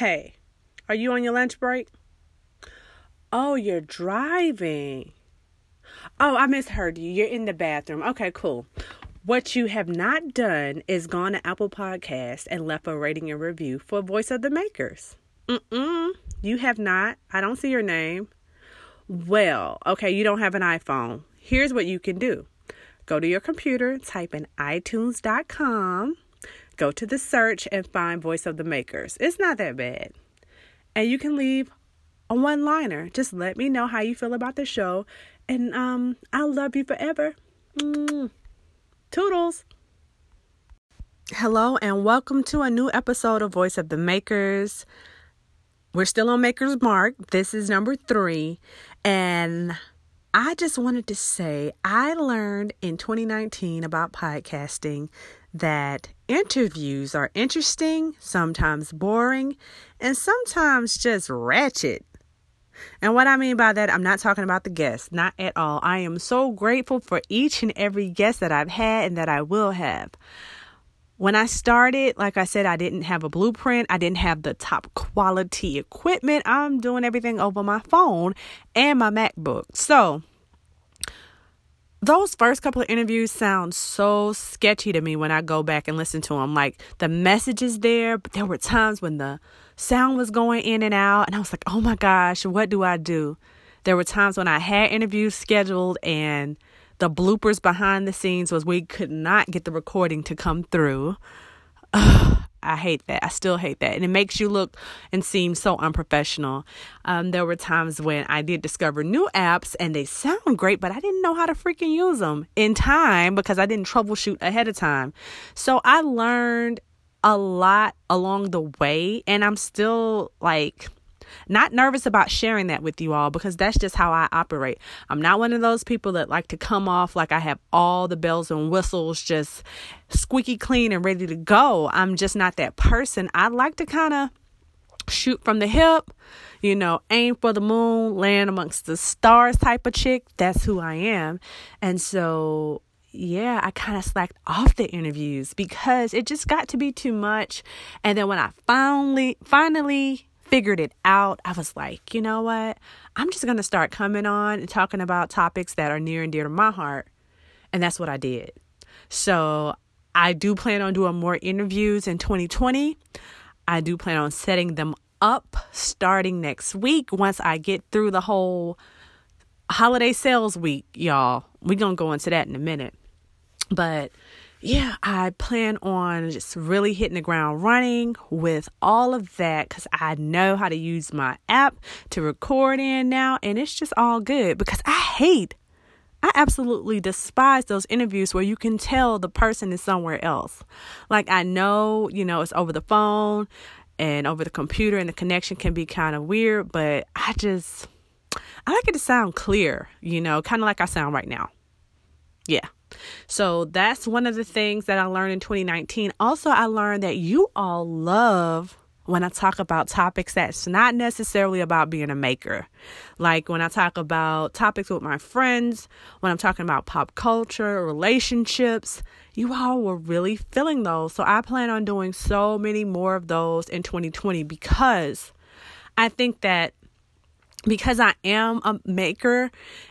Hey, are you on your lunch break? Oh, you're driving. Oh, I misheard you. You're in the bathroom. Okay, cool. What you have not done is gone to Apple Podcast and left a rating and review for Voice of the Makers. Mm-mm. You have not. I don't see your name. Well, okay, you don't have an iPhone. Here's what you can do. Go to your computer, type in itunes.com, go to the search and find Voice of the Makers. It's not that bad. And you can leave a one liner. Just let me know how you feel about the show. And um, I'll love you forever. Mm. Toodles. Hello, and welcome to a new episode of Voice of the Makers. We're still on Maker's Mark. This is number three. And I just wanted to say I learned in 2019 about podcasting that interviews are interesting, sometimes boring, and sometimes just ratchet. And what I mean by that, I'm not talking about the guests, not at all. I am so grateful for each and every guest that I've had and that I will have. When I started, like I said, I didn't have a blueprint. I didn't have the top quality equipment. I'm doing everything over my phone and my MacBook. So, those first couple of interviews sound so sketchy to me when I go back and listen to them. Like the message is there, but there were times when the sound was going in and out, and I was like, oh my gosh, what do I do? There were times when I had interviews scheduled and the bloopers behind the scenes was we could not get the recording to come through. I hate that. I still hate that. And it makes you look and seem so unprofessional. Um, there were times when I did discover new apps and they sound great, but I didn't know how to freaking use them in time because I didn't troubleshoot ahead of time. So I learned a lot along the way and I'm still like not nervous about sharing that with you all because that's just how I operate. I'm not one of those people that like to come off like I have all the bells and whistles just squeaky clean and ready to go. I'm just not that person. I like to kind of shoot from the hip, you know, aim for the moon, land amongst the stars type of chick. That's who I am. And so yeah, I kind of slacked off the interviews because it just got to be too much. And then when I finally finally figured it out, I was like, you know what? I'm just going to start coming on and talking about topics that are near and dear to my heart. And that's what I did. So, I do plan on doing more interviews in 2020. I do plan on setting them up starting next week once I get through the whole holiday sales week, y'all. We're going to go into that in a minute. But yeah, I plan on just really hitting the ground running with all of that because I know how to use my app to record in now, and it's just all good because I hate, I absolutely despise those interviews where you can tell the person is somewhere else. Like, I know, you know, it's over the phone and over the computer, and the connection can be kind of weird, but I just, I like it to sound clear, you know, kind of like I sound right now. Yeah. So that's one of the things that I learned in 2019. Also, I learned that you all love when I talk about topics that's not necessarily about being a maker. Like when I talk about topics with my friends, when I'm talking about pop culture, relationships, you all were really feeling those. So I plan on doing so many more of those in 2020 because I think that because I am a maker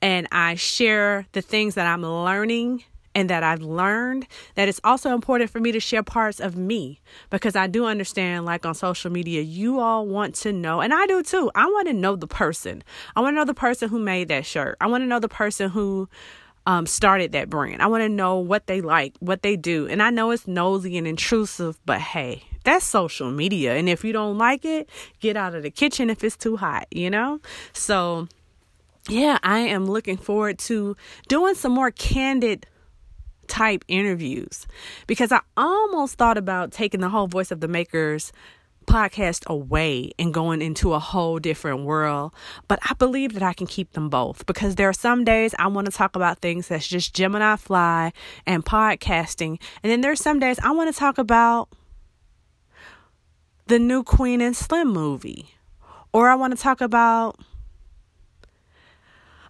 and I share the things that I'm learning and that I've learned, that it's also important for me to share parts of me because I do understand, like on social media, you all want to know, and I do too. I want to know the person. I want to know the person who made that shirt. I want to know the person who um, started that brand. I want to know what they like, what they do. And I know it's nosy and intrusive, but hey, that's social media. And if you don't like it, get out of the kitchen if it's too hot, you know? So, yeah, I am looking forward to doing some more candid type interviews because I almost thought about taking the whole Voice of the Makers podcast away and going into a whole different world. But I believe that I can keep them both because there are some days I want to talk about things that's just Gemini Fly and podcasting. And then there's some days I want to talk about the new Queen and Slim movie. Or I want to talk about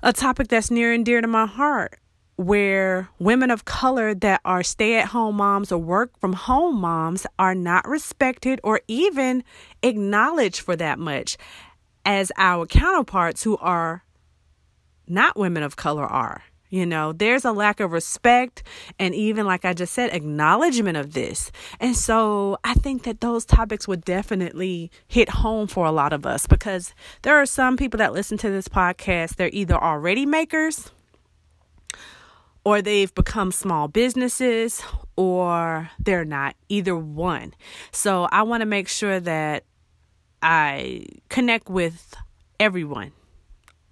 a topic that's near and dear to my heart where women of color that are stay at home moms or work from home moms are not respected or even acknowledged for that much as our counterparts who are not women of color are. You know, there's a lack of respect and even, like I just said, acknowledgement of this. And so I think that those topics would definitely hit home for a lot of us because there are some people that listen to this podcast, they're either already makers or they've become small businesses or they're not, either one. So I want to make sure that I connect with everyone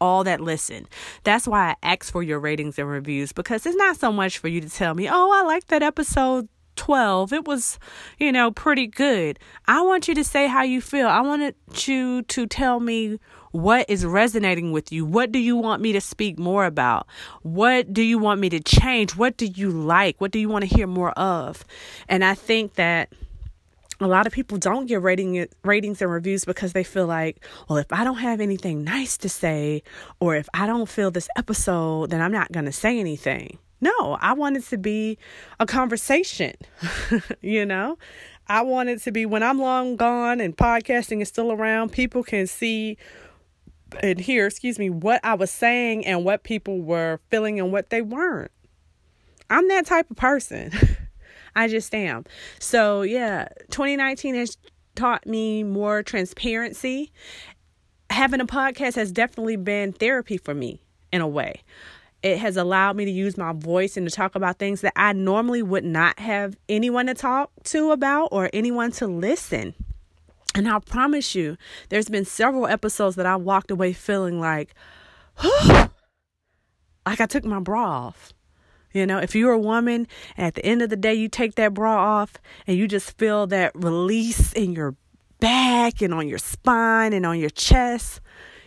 all that listen. That's why I ask for your ratings and reviews because it's not so much for you to tell me, oh, I like that episode 12. It was, you know, pretty good. I want you to say how you feel. I want you to tell me what is resonating with you. What do you want me to speak more about? What do you want me to change? What do you like? What do you want to hear more of? And I think that a lot of people don't get rating ratings and reviews because they feel like, well, if I don't have anything nice to say, or if I don't feel this episode, then I'm not going to say anything. No, I want it to be a conversation. you know, I want it to be when I'm long gone and podcasting is still around, people can see and hear, excuse me, what I was saying and what people were feeling and what they weren't. I'm that type of person. I just am. So, yeah, 2019 has taught me more transparency. Having a podcast has definitely been therapy for me in a way. It has allowed me to use my voice and to talk about things that I normally would not have anyone to talk to about or anyone to listen. And I promise you, there's been several episodes that I walked away feeling like, like I took my bra off. You know, if you're a woman and at the end of the day you take that bra off and you just feel that release in your back and on your spine and on your chest,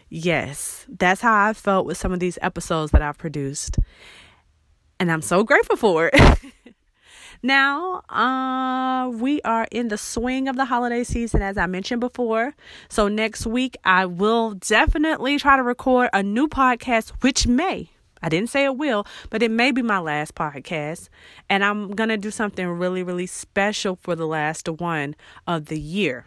yes, that's how I felt with some of these episodes that I've produced. And I'm so grateful for it. now, uh, we are in the swing of the holiday season, as I mentioned before. So, next week, I will definitely try to record a new podcast, which may I didn't say it will, but it may be my last podcast. And I'm going to do something really, really special for the last one of the year.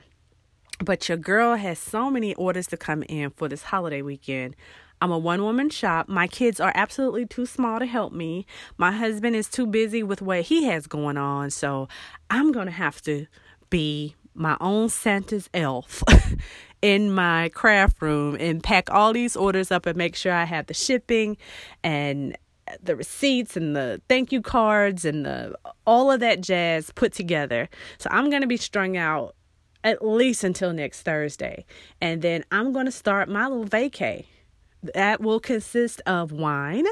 But your girl has so many orders to come in for this holiday weekend. I'm a one woman shop. My kids are absolutely too small to help me. My husband is too busy with what he has going on. So I'm going to have to be my own Santa's elf in my craft room and pack all these orders up and make sure I have the shipping and the receipts and the thank you cards and the all of that jazz put together. So I'm going to be strung out at least until next Thursday. And then I'm going to start my little vacay. That will consist of wine,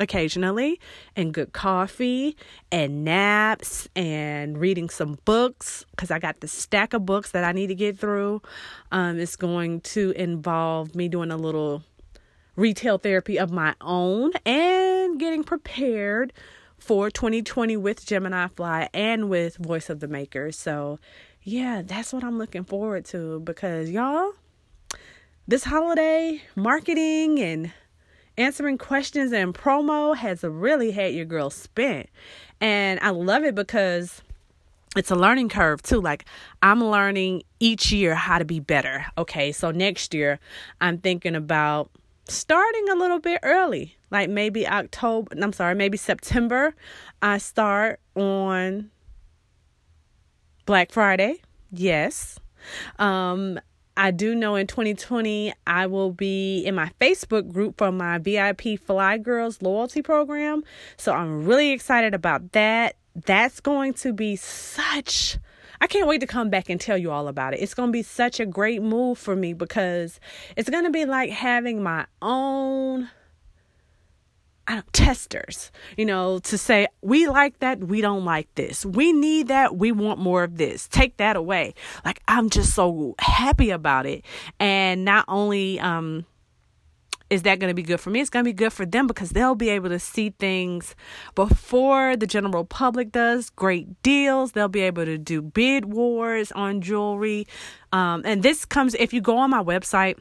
occasionally and good coffee and naps and reading some books because I got the stack of books that I need to get through. Um, it's going to involve me doing a little retail therapy of my own and getting prepared for 2020 with Gemini Fly and with Voice of the Maker. So, yeah, that's what I'm looking forward to because y'all, this holiday marketing and answering questions and promo has really had your girl spent. And I love it because it's a learning curve too. Like I'm learning each year how to be better. Okay, so next year I'm thinking about starting a little bit early. Like maybe October, I'm sorry, maybe September. I start on Black Friday. Yes. Um I do know in 2020 I will be in my Facebook group for my VIP Fly Girls loyalty program. So I'm really excited about that. That's going to be such I can't wait to come back and tell you all about it. It's going to be such a great move for me because it's going to be like having my own testers, you know, to say, we like that, we don't like this. We need that, we want more of this. Take that away. Like, I'm just so happy about it. And not only, um, is that going to be good for me? It's going to be good for them because they'll be able to see things before the general public does. Great deals. They'll be able to do bid wars on jewelry. Um, and this comes if you go on my website,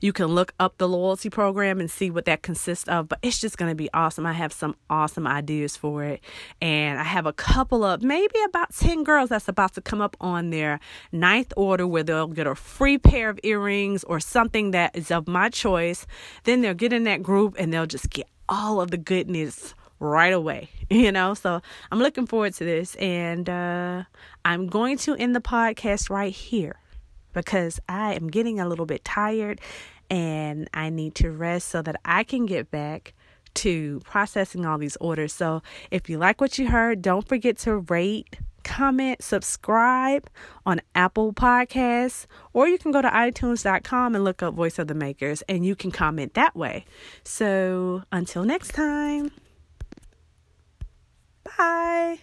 you can look up the loyalty program and see what that consists of. But it's just going to be awesome. I have some awesome ideas for it. And I have a couple of maybe about 10 girls that's about to come up on their ninth order where they'll get a free pair of earrings or something that is of my choice. Then they'll get in that group and they'll just get all of the goodness right away you know so i'm looking forward to this and uh i'm going to end the podcast right here because I am getting a little bit tired and I need to rest so that I can get back to processing all these orders. So if you like what you heard, don't forget to rate, comment, subscribe on Apple Podcasts, or you can go to iTunes.com and look up Voice of the Makers and you can comment that way. So until next time, bye.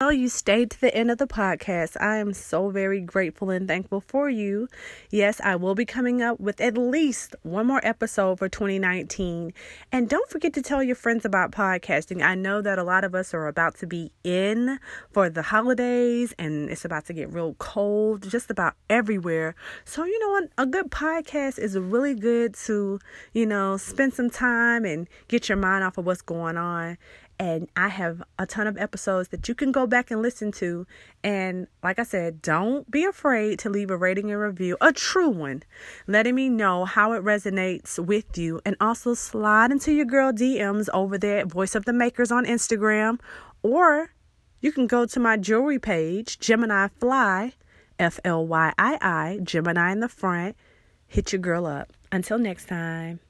Well, you stayed to the end of the podcast. I am so very grateful and thankful for you. Yes, I will be coming up with at least one more episode for 2019. And don't forget to tell your friends about podcasting. I know that a lot of us are about to be in for the holidays and it's about to get real cold just about everywhere. So, you know, what? a good podcast is really good to, you know, spend some time and get your mind off of what's going on and I have a ton of episodes that you can go back and listen to. And like I said, don't be afraid to leave a rating and review, a true one, letting me know how it resonates with you. And also slide into your girl DMs over there at Voice of the Makers on Instagram, or you can go to my jewelry page, Gemini Fly, F L Y I I, Gemini in the front. Hit your girl up. Until next time.